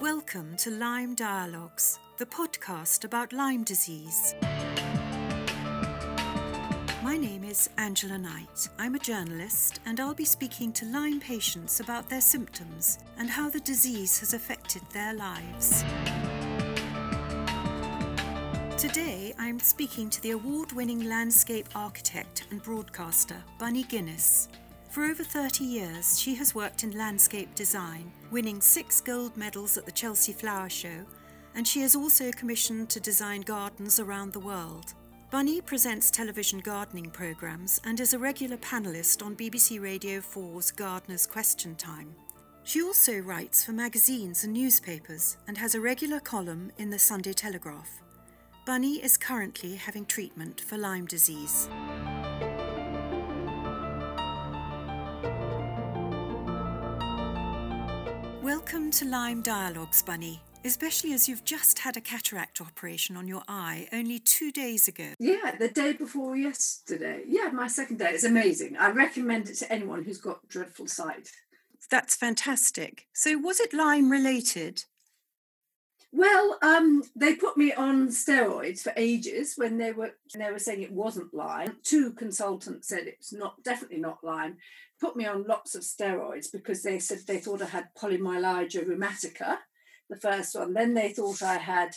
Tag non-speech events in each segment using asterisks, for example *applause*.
Welcome to Lyme Dialogues, the podcast about Lyme disease. My name is Angela Knight. I'm a journalist, and I'll be speaking to Lyme patients about their symptoms and how the disease has affected their lives. Today, I'm speaking to the award winning landscape architect and broadcaster, Bunny Guinness. For over 30 years, she has worked in landscape design, winning six gold medals at the Chelsea Flower Show, and she is also commissioned to design gardens around the world. Bunny presents television gardening programmes and is a regular panellist on BBC Radio 4's Gardener's Question Time. She also writes for magazines and newspapers and has a regular column in the Sunday Telegraph. Bunny is currently having treatment for Lyme disease. To Lyme Dialogues, Bunny, especially as you've just had a cataract operation on your eye only two days ago. Yeah, the day before yesterday. Yeah, my second day. It's amazing. I recommend it to anyone who's got dreadful sight. That's fantastic. So, was it Lyme related? Well, um, they put me on steroids for ages when they were they were saying it wasn't Lyme. Two consultants said it's not definitely not Lyme. Put me on lots of steroids because they said they thought I had polymyalgia rheumatica, the first one. Then they thought I had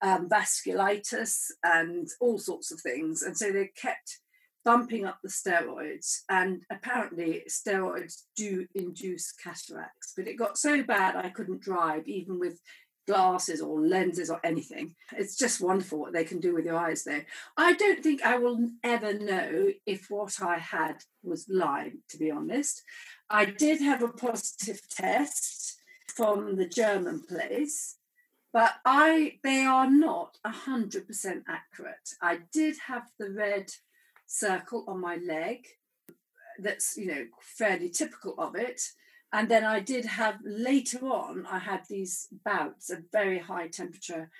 um, vasculitis and all sorts of things, and so they kept bumping up the steroids. And apparently, steroids do induce cataracts. But it got so bad I couldn't drive, even with glasses or lenses or anything. It's just wonderful what they can do with your eyes there. I don't think I will ever know if what I had was Lyme, to be honest. I did have a positive test from the German place, but I they are not 100% accurate. I did have the red circle on my leg that's, you know, fairly typical of it and then I did have later on, I had these bouts of very high temperature,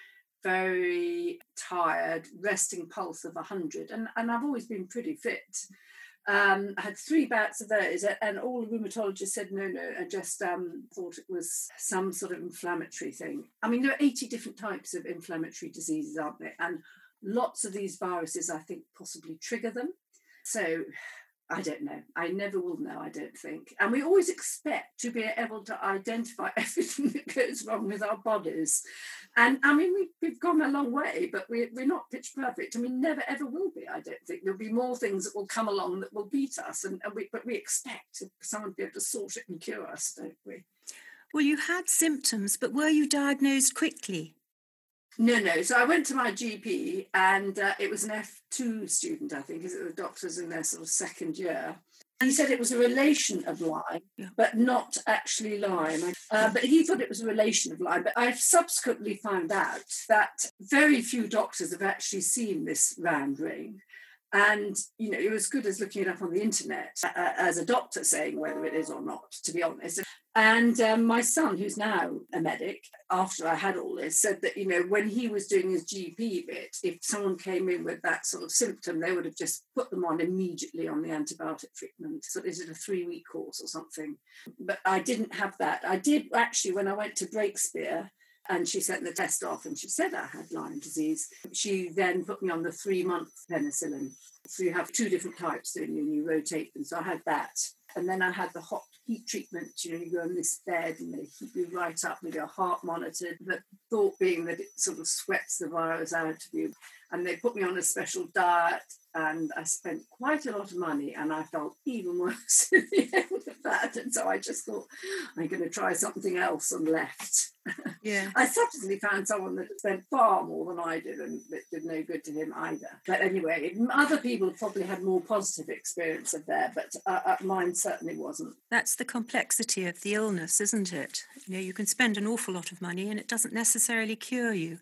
very tired, resting pulse of 100. And, and I've always been pretty fit. Um, I had three bouts of those, and all the rheumatologists said no, no, and just um, thought it was some sort of inflammatory thing. I mean, there are 80 different types of inflammatory diseases, aren't there? And lots of these viruses, I think, possibly trigger them. So I don't know. I never will know, I don't think. And we always expect to be able to identify *laughs* everything that goes wrong with our bodies. And I mean, we, have gone a long way, but we, we're not pitch perfect. And we never ever will be, I don't think. There'll be more things that will come along that will beat us. And, and we, but we expect someone to be able to sort it and cure us, don't we? Well, you had symptoms, but were you diagnosed quickly? No, no. So I went to my GP, and uh, it was an F2 student, I think, is it the doctors in their sort of second year. He said it was a relation of Lyme, yeah. but not actually Lyme. Uh, but he thought it was a relation of Lyme. But I've subsequently found out that very few doctors have actually seen this round ring. And, you know, it was good as looking it up on the internet uh, as a doctor saying whether it is or not, to be honest. And um, my son, who's now a medic, after I had all this, said that, you know, when he was doing his GP bit, if someone came in with that sort of symptom, they would have just put them on immediately on the antibiotic treatment. So is it a three week course or something? But I didn't have that. I did actually, when I went to Breakspear, and she sent the test off and she said I had Lyme disease. She then put me on the three month penicillin. So you have two different types, don't you? And you rotate them. So I had that. And then I had the hot heat treatment. You know, you go on this bed and they heat you right up with your heart monitored. The thought being that it sort of sweats the virus out of you. And they put me on a special diet and I spent quite a lot of money and I felt even *laughs* worse at the end of that. And so I just thought, I'm going to try something else and left. Yeah. I subsequently found someone that spent far more than I did and it did no good to him either. But anyway, other people probably had more positive experience of there, but uh, uh, mine certainly wasn't. That's the complexity of the illness, isn't it? You know, you can spend an awful lot of money and it doesn't necessarily cure you.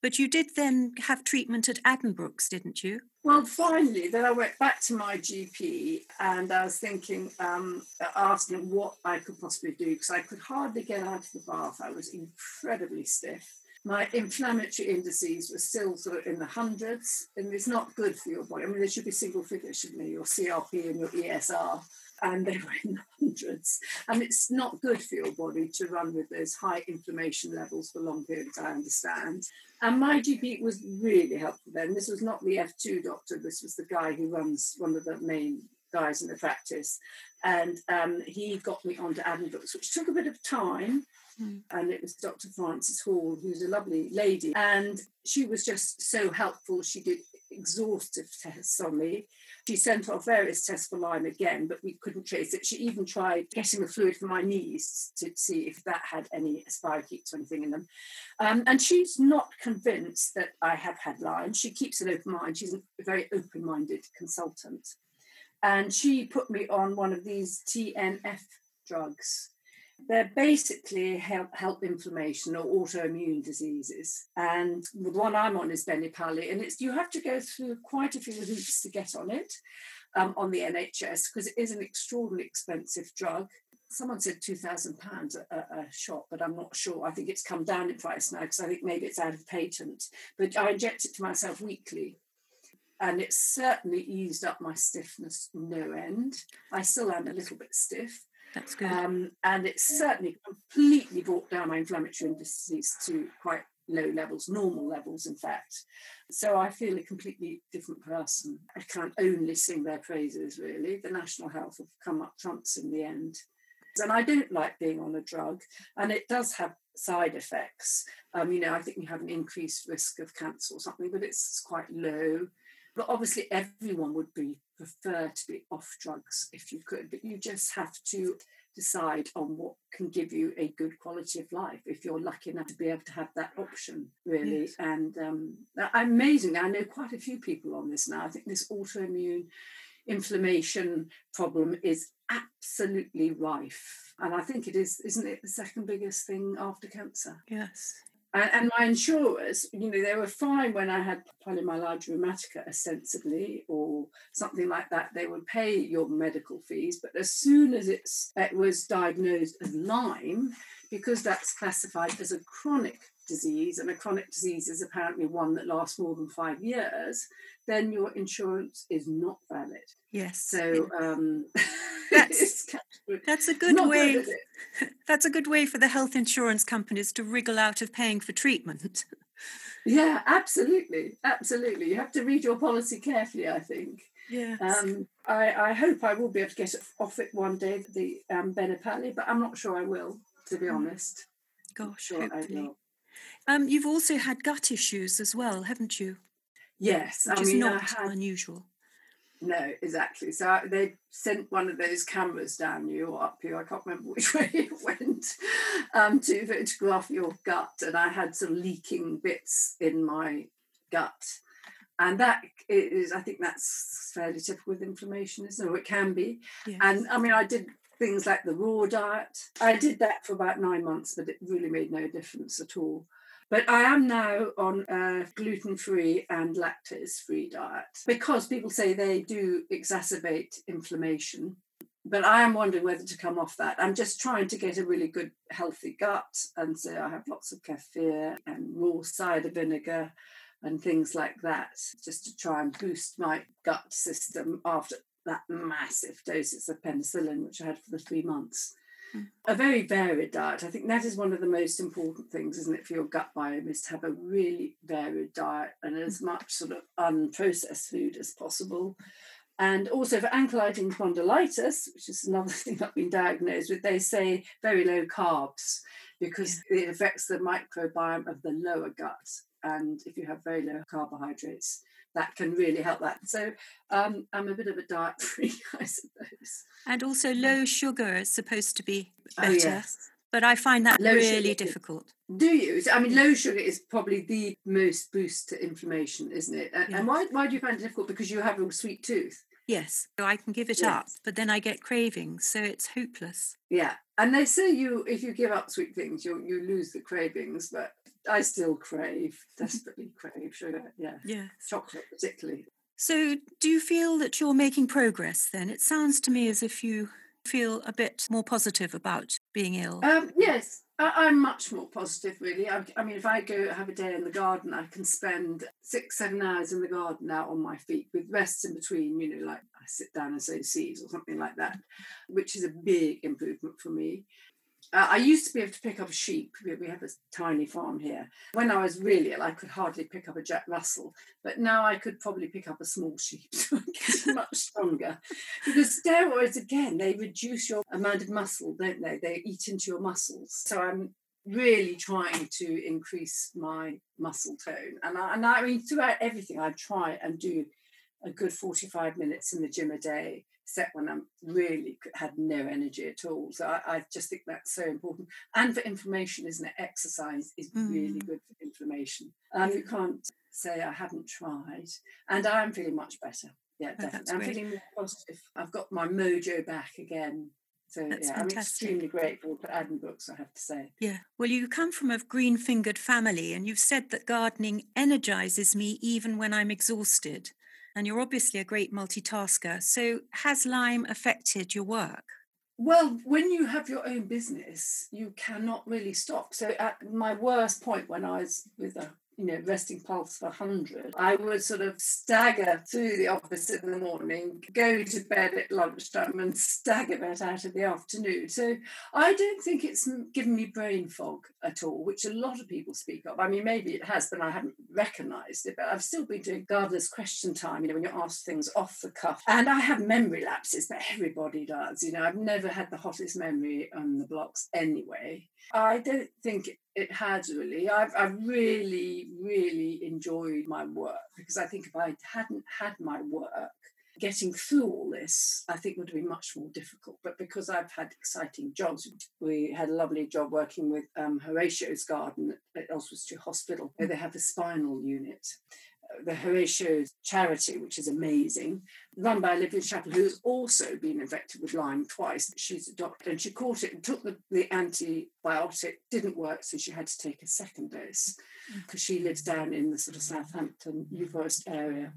But you did then have treatment at Addenbrooke's, didn't you? Well, finally, then I went back to my GP and I was thinking, um, asking what I could possibly do because I could hardly get out of the bath. I was incredibly stiff. my inflammatory indices were still sort of in the hundreds, and it's not good for your body. I mean, there should be single figures, shouldn't there? Your CRP and your ESR, and they were in the hundreds. And it's not good for your body to run with those high inflammation levels for long periods, I understand. And my GP was really helpful then. This was not the F2 doctor, this was the guy who runs one of the main guys in the practice. And um, he got me onto Addenbrooke's, which took a bit of time. Mm. And it was Dr. Frances Hall, who's a lovely lady. And she was just so helpful. She did exhaustive tests on me. She sent off various tests for Lyme again, but we couldn't trace it. She even tried getting the fluid from my knees to see if that had any spirochetes or anything in them. Um, and she's not convinced that I have had Lyme. She keeps an open mind. She's a very open minded consultant. And she put me on one of these TNF drugs they're basically help, help inflammation or autoimmune diseases. And the one I'm on is Benepali, and it's you have to go through quite a few hoops to get on it um, on the NHS because it is an extraordinarily expensive drug. Someone said two thousand pounds a shot, but I'm not sure. I think it's come down in price now because I think maybe it's out of patent. But I inject it to myself weekly, and it's certainly eased up my stiffness no end. I still am a little bit stiff, that's good. Um, and it's certainly completely brought down my inflammatory indices to quite low levels, normal levels, in fact. So I feel a completely different person. I can't only sing their praises, really. The national health have come up trumps in the end. And I don't like being on a drug, and it does have side effects. Um, you know, I think you have an increased risk of cancer or something, but it's quite low. But obviously, everyone would be prefer to be off drugs if you could, but you just have to decide on what can give you a good quality of life if you're lucky enough to be able to have that option really. Yes. and um, amazing i know quite a few people on this now. I think this autoimmune inflammation problem is absolutely rife. And i think it is isn't it the second biggest thing after cancer? Yes and, my insurers, you know, they were fine when I had polymyalgia rheumatica, ostensibly, or something like that. They would pay your medical fees. But as soon as it's, it was diagnosed as Lyme, because that's classified as a chronic disease, and a chronic disease is apparently one that lasts more than five years, then your insurance is not valid. Yes. So um, *laughs* that's that's a good way. Good, *laughs* that's a good way for the health insurance companies to wriggle out of paying for treatment. *laughs* Yeah, absolutely, absolutely. You have to read your policy carefully. I think. Yeah. Um, I, I hope I will be able to get off it one day, the um, Benepali, but I'm not sure I will, to be mm. honest. Gosh, sure hopefully. Um, you've also had gut issues as well, haven't you? Yes, which I is mean, not had, unusual. No, exactly. So I, they sent one of those cameras down you or up you. I can't remember *laughs* which way it went um, to photograph your gut, and I had some leaking bits in my gut, and that is, I think that's fairly typical with inflammation, isn't it? Or it can be. Yes. And I mean, I did things like the raw diet. I did that for about nine months, but it really made no difference at all. But I am now on a gluten free and lactose free diet because people say they do exacerbate inflammation. But I am wondering whether to come off that. I'm just trying to get a really good, healthy gut. And so I have lots of kefir and raw cider vinegar and things like that, just to try and boost my gut system after that massive doses of penicillin, which I had for the three months. A very varied diet. I think that is one of the most important things, isn't it, for your gut biome, is to have a really varied diet and as mm. much sort of unprocessed food as possible. And also for ankylosing spondylitis, which is another *laughs* thing I've been diagnosed with, they say very low carbs because yeah. it affects the microbiome of the lower gut. And if you have very low carbohydrates, that can really help that. So um, I'm a bit of a diet freak, *laughs* I suppose. And also, low sugar is supposed to be oh, better. Oh, yes. But I find that low really difficult. Do you? I mean, low sugar is probably the most boost to inflammation, isn't it? And, yes. and why, why do you find it difficult? Because you have a sweet tooth. Yes, so I can give it yes. up, but then I get cravings, so it's hopeless. Yeah, and they say you if you give up sweet things, you you lose the cravings, but I still crave, desperately crave sugar. Yeah. Yeah. Chocolate particularly. So do you feel that you're making progress then? It sounds to me as if you feel a bit more positive about being ill. Um, yes, I, am much more positive, really. I, I, mean, if I go have a day in the garden, I can spend six, seven hours in the garden out on my feet with rests in between, you know, like I sit down and sow seeds or something like that, which is a big improvement for me. Uh, I used to be able to pick up a sheep. We have a tiny farm here. When I was really ill, I could hardly pick up a Jack Russell, but now I could probably pick up a small sheep. *laughs* So getting much stronger. Because steroids, again, they reduce your amount of muscle, don't they? They eat into your muscles. So I'm really trying to increase my muscle tone. And I, and I mean, throughout everything, I try and do a good 45 minutes in the gym a day set when I'm really had no energy at all. So I, I, just think that's so important. And for inflammation, isn't it? Exercise is mm. really good for inflammation. Um, you can't say I haven't tried. And I'm feeling much better. Yeah, oh, definitely. I'm feeling more positive. I've got my mojo back again. So That's yeah, fantastic. I'm extremely grateful for Adam Addenbrooke's, I have to say. Yeah. Well, you come from a green fingered family and you've said that gardening energizes me even when I'm exhausted and you're obviously a great multitasker. So, has Lyme affected your work? Well, when you have your own business, you cannot really stop. So, at my worst point when I was with a you know, resting pulse for 100, I would sort of stagger through the office in the morning, go to bed at lunchtime, and stagger back out in the afternoon. So I don't think it's given me brain fog at all, which a lot of people speak of. I mean, maybe it has, but I haven't recognised it. But I've still been doing gardener's question time, you know, when you ask things off the cuff. And I have memory lapses, but everybody does. You know, I've never had the hottest memory on the blocks anyway. I don't think it has really. I've, I've really, really enjoyed my work because I think if I hadn't had my work, getting through all this, I think would have been much more difficult. But because I've had exciting jobs, we had a lovely job working with um, Horatio's Garden at Oswestry Hospital, where they have a spinal unit the Horatio charity, which is amazing, run by Olivia Chapple, who has also been infected with Lyme twice. She's a doctor and she caught it and took the, the antibiotic, didn't work, so she had to take a second dose because she lives down in the sort of Southampton, New Forest area.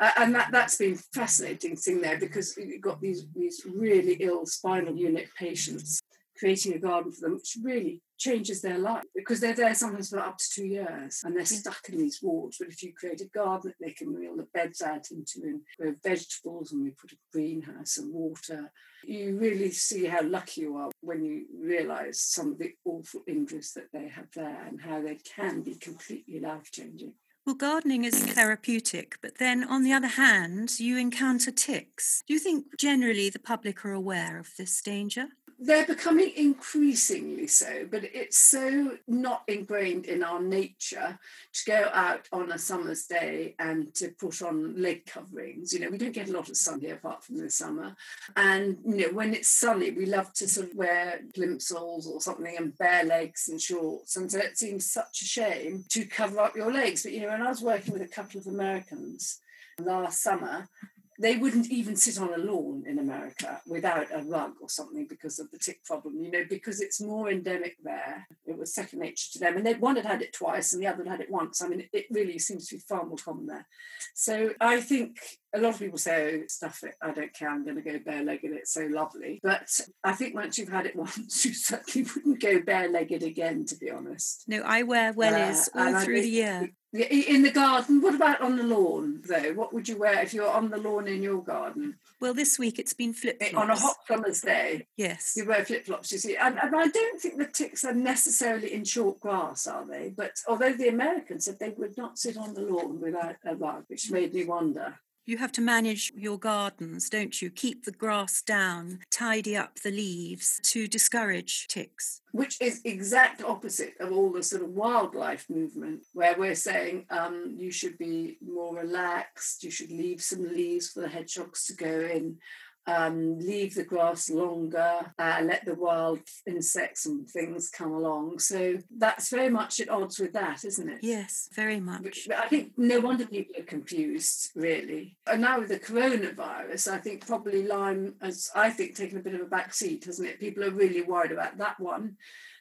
Uh, and that, that's been fascinating thing there because you've got these, these really ill spinal unit patients creating a garden for them, which really changes their life because they're there sometimes for up to two years and they're stuck in these wards. But if you create a garden that they can wheel the beds out into and grow vegetables and we put a greenhouse and water, you really see how lucky you are when you realise some of the awful injuries that they have there and how they can be completely life changing. Well, gardening is therapeutic, but then on the other hand, you encounter ticks. Do you think generally the public are aware of this danger? They're becoming increasingly so, but it's so not ingrained in our nature to go out on a summer's day and to put on leg coverings. You know, we don't get a lot of sun here apart from the summer. And, you know, when it's sunny, we love to sort of wear plimsolls or something and bare legs and shorts. And so it seems such a shame to cover up your legs. But, you know, when I was working with a couple of Americans last summer, they wouldn't even sit on a lawn in America without a rug or something because of the tick problem, you know, because it's more endemic there. It was second nature to them. And they, one had had it twice and the other had had it once. I mean, it, it really seems to be far more common there. So I think a lot of people say, oh, stuff it, I don't care, I'm going to go bare legged, it's so lovely. But I think once you've had it *laughs* once, you certainly wouldn't go bare legged again, to be honest. No, I wear wellies uh, all through the year. In the garden, what about on the lawn though? What would you wear if you're on the lawn in your garden? Well, this week it's been flip flops. On a hot summer's day. Yes. You wear flip flops, you see. And, and, I don't think the ticks are necessarily in short grass, are they? But although the Americans said they would not sit on the lawn without a rug, which made me wonder. You have to manage your gardens, don't you? Keep the grass down, tidy up the leaves to discourage ticks. Which is exact opposite of all the sort of wildlife movement, where we're saying um, you should be more relaxed, you should leave some leaves for the hedgehogs to go in um, leave the grass longer, uh, let the wild insects and things come along. So that's very much at odds with that, isn't it? Yes, very much. But I think no wonder people are confused, really. And now with the coronavirus, I think probably Lyme has, I think, taken a bit of a back seat, hasn't it? People are really worried about that one.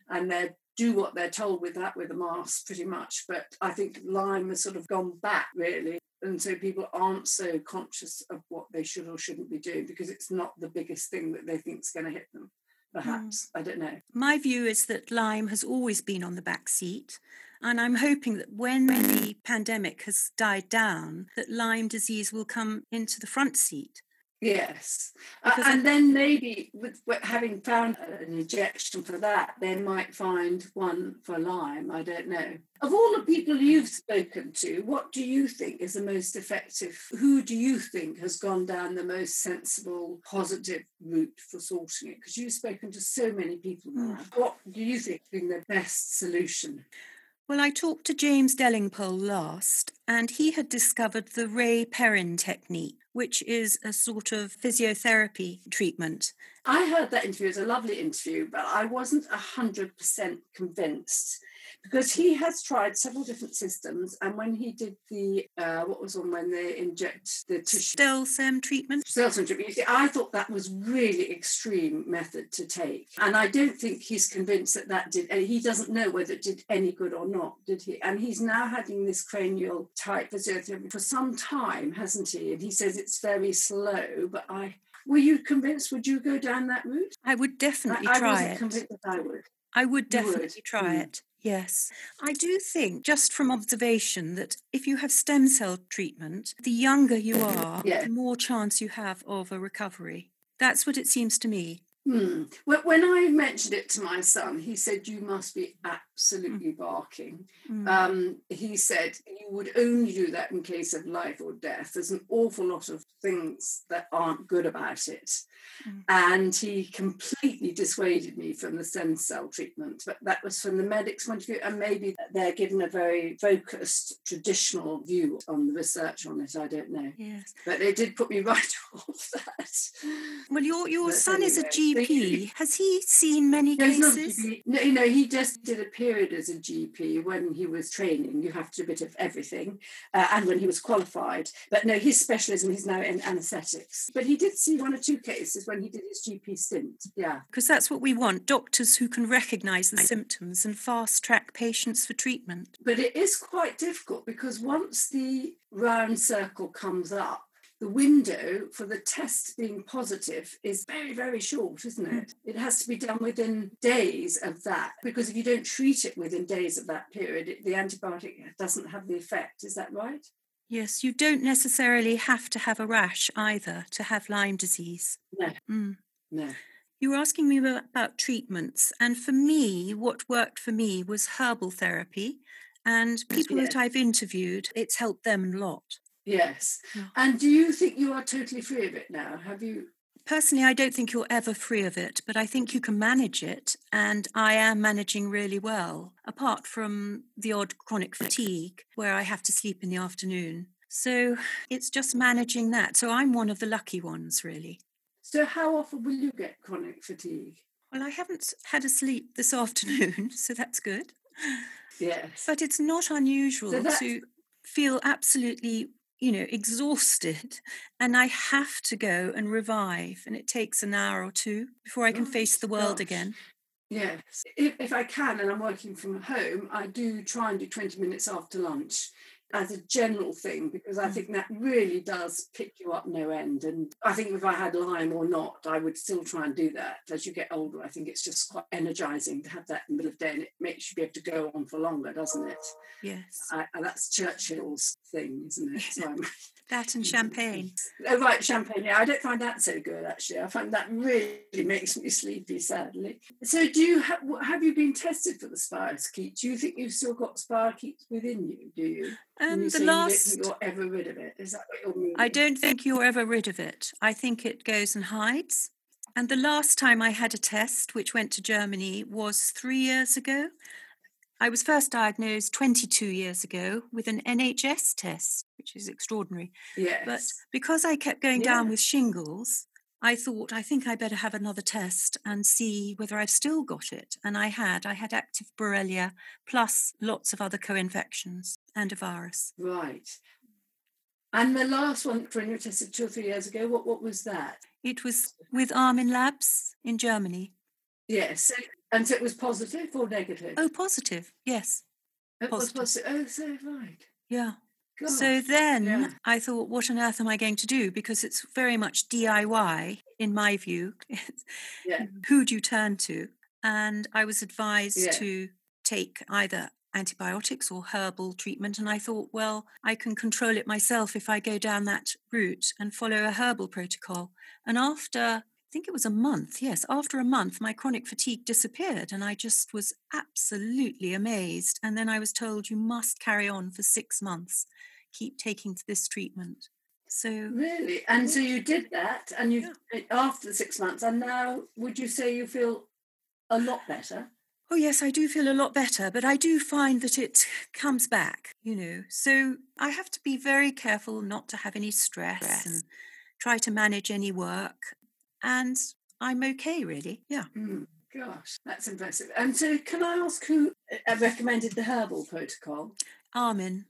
And they're do what they're told with that with the mask pretty much but i think lyme has sort of gone back really and so people aren't so conscious of what they should or shouldn't be doing because it's not the biggest thing that they think is going to hit them perhaps. Hmm. I don't know. My view is that Lyme has always been on the back seat. And I'm hoping that when the pandemic has died down, that Lyme disease will come into the front seat. Yes, and then maybe with, having found an injection for that, they might find one for Lyme. I don't know. Of all the people you've spoken to, what do you think is the most effective? Who do you think has gone down the most sensible, positive route for sorting it? Because you've spoken to so many people. Mm. What do you think has been the best solution? Well, I talked to James Delingpole last, and he had discovered the Ray Perrin technique, which is a sort of physiotherapy treatment. I heard that interview. It was a lovely interview, but I wasn't 100% convinced because he has tried several different systems. And when he did the, uh, what was on when they inject the tissue? stem cell treatment. stem cell treatment. See, I thought that was really extreme method to take. And I don't think he's convinced that that did, And he doesn't know whether it did any good or not, did he? And he's now having this cranial type physiotherapy for some time, hasn't he? And he says it's very slow, but I, were you convinced? Would you go down that route? I would definitely I, try I wasn't it. convinced that I would. I would definitely would. try mm. it. Yes. I do think, just from observation, that if you have stem cell treatment, the younger you are, yeah. the more chance you have of a recovery. That's what it seems to me. Hmm. When I mentioned it to my son, he said, You must be absolutely mm. barking. Mm. Um, he said, You would only do that in case of life or death. There's an awful lot of things that aren't good about it. Mm. And he completely dissuaded me from the stem cell treatment. But that was from the medic's point of view, and maybe they're given a very focused traditional view on the research on it. I don't know. Yes. But they did put me *laughs* right off that. Well, your, your son anyway, is a GP. Has he seen many no, cases? No, you know, he just did a period as a GP when he was training. You have to do a bit of everything, uh, and when he was qualified. But no, his specialism is now in anaesthetics. But he did see one or two cases when he did his GP stint. Yeah. Because that's what we want doctors who can recognise the symptoms and fast track patients for treatment. But it is quite difficult because once the round circle comes up, the window for the test being positive is very, very short, isn't it? It has to be done within days of that, because if you don't treat it within days of that period, the antibiotic doesn't have the effect. Is that right? Yes, you don't necessarily have to have a rash either to have Lyme disease. No. Mm. No. You were asking me about treatments, and for me, what worked for me was herbal therapy. And people yes. that I've interviewed, it's helped them a lot. Yes. And do you think you are totally free of it now? Have you Personally, I don't think you're ever free of it, but I think you can manage it. And I am managing really well, apart from the odd chronic fatigue where I have to sleep in the afternoon. So it's just managing that. So I'm one of the lucky ones, really. So, how often will you get chronic fatigue? Well, I haven't had a sleep this *laughs* afternoon, so that's good. Yes. But it's not unusual so to feel absolutely you know, exhausted, and I have to go and revive. And it takes an hour or two before I can oh, face the world gosh. again. Yes, if, if I can, and I'm working from home, I do try and do 20 minutes after lunch as a general thing because I mm. think that really does pick you up no end. And I think if I had Lyme or not, I would still try and do that. As you get older, I think it's just quite energizing to have that in the middle of the day and it makes you be able to go on for longer, doesn't it? Yes. I, that's Churchill's thing, isn't it? So *laughs* that and champagne. *laughs* Oh, right, champagne. Yeah, I don't find that so good actually. I find that really makes me sleepy, sadly. So, do you have have you been tested for the spirochetes? Do you think you've still got spirochetes within you? Do you? You the last. You are ever rid of it? Is that what you're meaning? I don't think you're ever rid of it. I think it goes and hides. And the last time I had a test, which went to Germany, was three years ago. I was first diagnosed 22 years ago with an NHS test, which is extraordinary. Yes. But because I kept going yeah. down with shingles, I thought, I think I better have another test and see whether I've still got it. And I had. I had active Borrelia plus lots of other co infections and a virus. Right. And the last one, you tested two or three years ago, what, what was that? It was with Armin Labs in Germany. Yes. And so it was positive or negative? Oh, positive, yes. It positive. was positive. Oh, so right. Yeah. So then yeah. I thought, what on earth am I going to do? Because it's very much DIY, in my view. *laughs* Yeah. Who do you turn to? And I was advised Yeah. to take either antibiotics or herbal treatment. And I thought, well, I can control it myself if I go down that route and follow a herbal protocol. And after, I think it was a month, yes, after a month, my chronic fatigue disappeared. And I just was absolutely amazed. And then I was told, you must carry on for six months, keep taking this treatment. So, Really? And so you did that, and you after the six months, and now would you say you feel a lot better? Oh, yes, I do feel a lot better, but I do find that it comes back, you know. So I have to be very careful not to have any stress Stress. and try to manage any work. And I'm okay, really. Yeah. Hmm, gosh, that's impressive. And so, can I ask who uh, recommended the herbal protocol? Armin.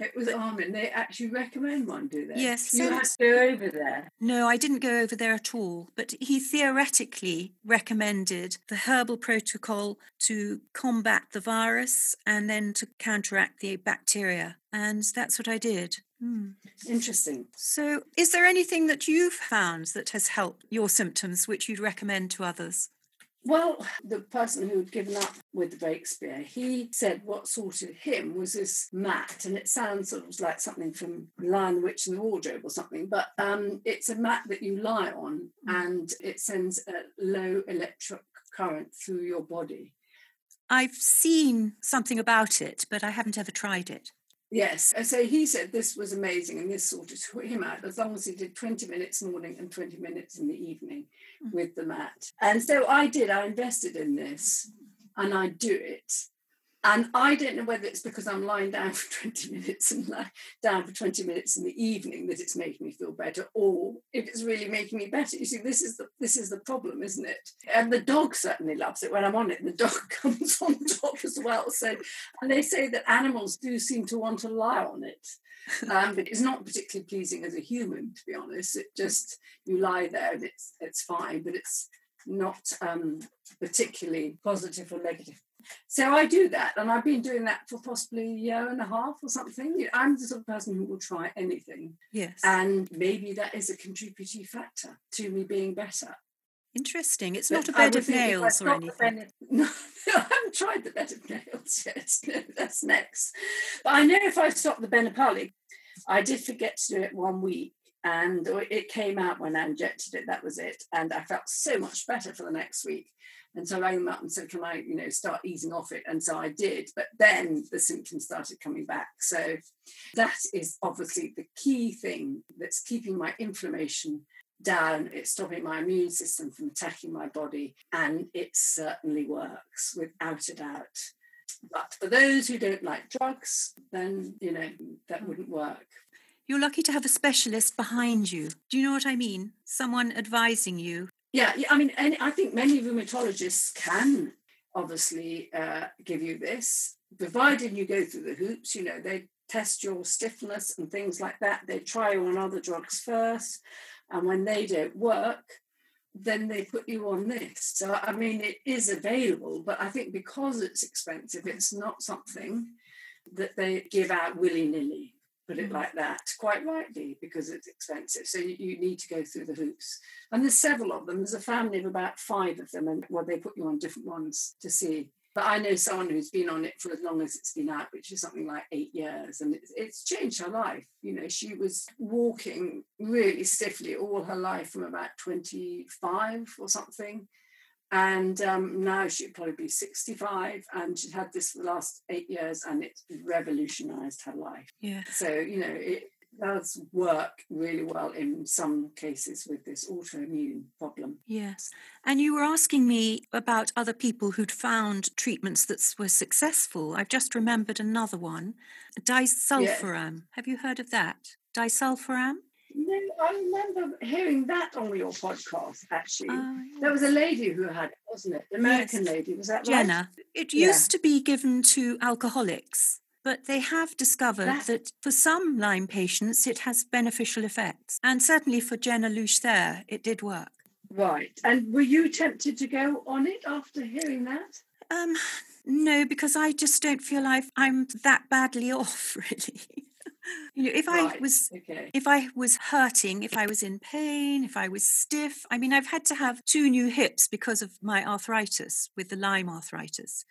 It was Armin. They actually recommend one, do they? Yes, You had to go over there. No, I didn't go over there at all, but he theoretically recommended the herbal protocol to combat the virus and then to counteract the bacteria. And that's what I did. Hmm. Interesting. So, is there anything that you've found that has helped your symptoms which you'd recommend to others? Well, the person who had given up with the Breakspear, he said what sorted him was this mat, and it sounds sort of like something from Lion, the Witch, and the Wardrobe or something, but um, it's a mat that you lie on, and it sends a low electric current through your body. I've seen something about it, but I haven't ever tried it. Yes, so he said this was amazing, and this sorted him out as long as he did 20 minutes morning and 20 minutes in the evening Mm. with the mat. And so I did, I invested in this and I do it. And I don't know whether it's because I'm lying down for *laughs* 20 minutes and down for 20 minutes in the evening that it's making me feel better, or if it's really making me better. You see, this is the this is the problem, isn't it? And the dog certainly loves it when I'm on it. The dog *laughs* comes on top as well. So and they say that animals do seem to want to lie on it. Um, but it's not particularly pleasing as a human, to be honest. It just you lie there and it's it's fine, but it's not um, particularly positive or negative. So I do that, and I've been doing that for possibly a year and a half or something. I'm the sort of person who will try anything, Yes. and maybe that is a contributing factor to me being better. Interesting. It's But not a bed of think if I nails or anything. bed- *laughs* No, I haven't tried the bed of nails *laughs* yet. No, that's next. But I know if I stop the Benepali, I did forget to do it one week. And it came out when I injected it. That was it. And I felt so much better for the next week. And so I rang them up and said, "Can I, you know, start easing off it?" And so I did. But then the symptoms started coming back. So that is obviously the key thing that's keeping my inflammation down. It's stopping my immune system from attacking my body, and it certainly works without a doubt. But for those who don't like drugs, then you know that wouldn't work. You're lucky to have a specialist behind you. Do you know what I mean? Someone advising you. Yeah, yeah, I mean, I think many rheumatologists can obviously uh, give you this, provided you go through the hoops. You know, they test your stiffness and things like that. They try you on other drugs first, and when they don't work, then they put you on this. So, I mean, it is available, but I think because it's expensive, it's not something that they give out willy nilly. Put it Mm. like that, quite rightly, because it's expensive. So you, you need to go through the hoops. And there's several of them. There's a family of about five of them, and well, they put you on different ones to see. But I know someone who's been on it for as long as it's been out, which is something like eight years, and it's, it's changed her life. You know, she was walking really stiffly all her life from about 25 or something. And um, now she'd probably be 65, and she'd had this for the last eight years, and it's revolutionized her life. Yeah. So, you know, it does work really well in some cases with this autoimmune problem. Yes. And you were asking me about other people who'd found treatments that were successful. I've just remembered another one disulfiram. Have you heard of that? Disulfiram? No, I remember hearing that on your podcast, actually. Oh, There was a lady who had it, wasn't it? The American Yes. lady, was that right? Jenna. It Yeah. used to be given to alcoholics, but they have discovered That- that for some Lyme patients it has beneficial effects. And certainly for Jenna Luce there, it did work. Right. And were you tempted to go on it after hearing that? Um, no, because I just don't feel I've, I'm that badly *laughs* off, really. You know, if Right, I was okay. if I was hurting, if I was in pain, if I was stiff, I mean, I've had to have two new hips because of my arthritis with the Lyme arthritis.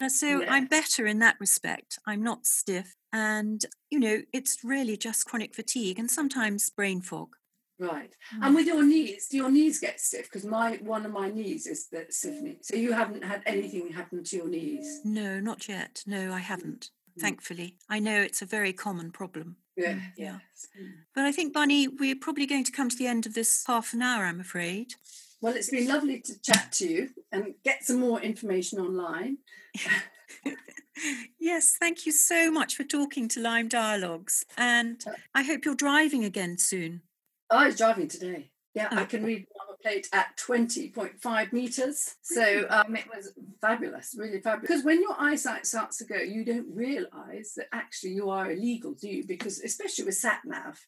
Uh, So I'm better in that respect. I'm not stiff. And, you know, it's really just chronic fatigue and sometimes brain fog. Right. Mm. And with your knees, do your knees get stiff? Because my one of my knees is the stiffening. So you haven't had anything happen to your knees. No, not yet. No, I haven't. Mm. Thankfully. I know it's a very common problem. Yeah. Mm, yeah. Yes. Mm. But I think, Bunny, we're probably going to come to the end of this half an hour, I'm afraid. Well, it's been lovely to chat to you and get some more information online. *laughs* yes, thank you so much for talking to Lyme Dialogues. And Uh, I hope you're driving again soon. I was driving today. Yeah, I Oh. can read number plate at 20.5 meters. So um, it was fabulous, really fabulous. Because when your eyesight starts to go, you don't realize that actually you are illegal, do you? Because especially with sat nav,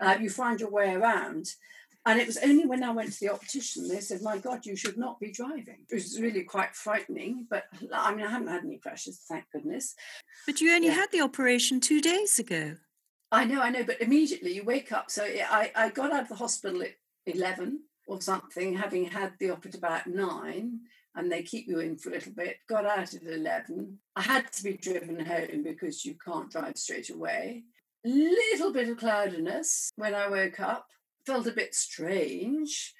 uh, you find your way around. And it was only when I went to the optician, they said, My God, you should not be driving. It was really quite frightening. But I mean, I haven't had any crashes, thank goodness. But you only Yeah. had the operation two days ago. I know, I know, but immediately you wake up. So I, I got out of the hospital at 11 or something, having had the op at about nine, and they keep you in for a little bit. Got out at 11. I had to be driven home because you can't drive straight away. Little bit of cloudiness when I woke up, felt a bit strange.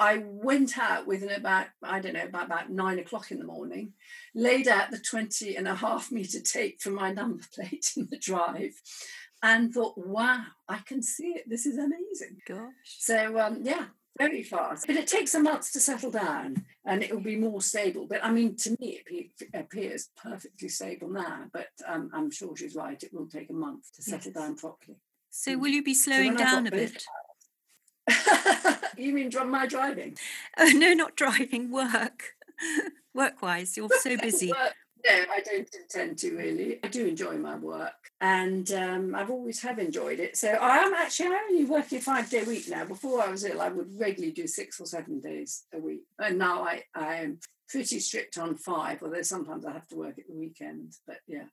I went out within about, I don't know, about, about nine o'clock in the morning, laid out the 20 and a half meter tape for my number *laughs* plate in the drive and thought, wow, I can see it. This is amazing. Gosh. So, um, yeah, very fast. But it takes a month to settle down and it will be more stable. But I mean, to me, it pe- appears perfectly stable now. But um, I'm sure she's right. It will take a month to settle Yes. down properly. So Mm. will you be slowing got down a bit? *laughs* you mean my driving? *laughs* Oh, no, not driving, work. *laughs* work wise, you're so busy. Work- no, I don't intend to really. I do enjoy my work, and um, I've always have enjoyed it. So I am actually I'm only working a five day week now. Before I was ill, I would regularly do six or seven days a week, and now I I am pretty strict on five. Although sometimes I have to work at the weekend. But yeah,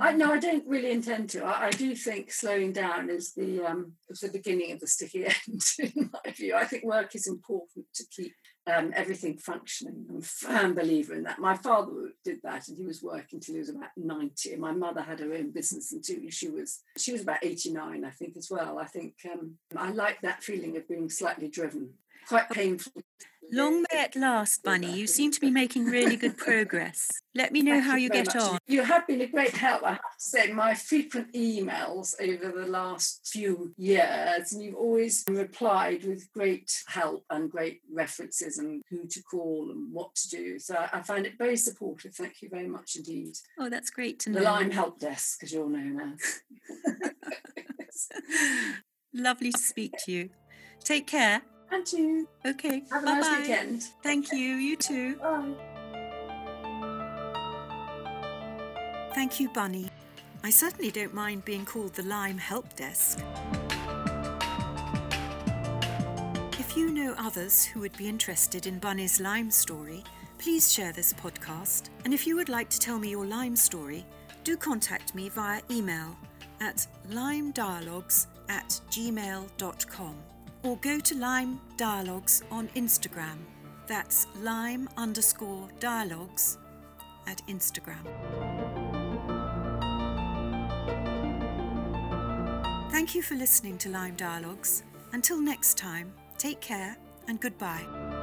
I no, I don't really intend to. I, I do think slowing down is the um, is the beginning of the sticky *laughs* end. In my view, I think work is important to keep um, everything functioning. I'm a firm believer in that. My father did that, and he was working till he was about ninety. My mother had her own business until she was she was about eighty nine, I think, as well. I think um, I like that feeling of being slightly driven. Quite painful. Long may it last, Bunny. You seem to be making really good progress. Let me know Thank how you get much. on. You have been a great help. I have to say, my frequent emails over the last few years, and you've always replied with great help and great references and who to call and what to do. So I find it very supportive. Thank you very much indeed. Oh, that's great to know. The know. Lyme Help Desk, as you're known as. *laughs* Lovely to speak to you. Take care. And you. Okay. Have a bye nice weekend. Thank you. You too. Bye. Thank you, Bunny. I certainly don't mind being called the Lyme Help Desk. If you know others who would be interested in Bunny's Lyme story, please share this podcast. And if you would like to tell me your Lyme story, do contact me via email at lymedialogues at gmail.com or go to Lyme Dialogues on Instagram. That's lime underscore dialogues at Instagram. Thank you for listening to Lyme Dialogues. Until next time, take care and goodbye.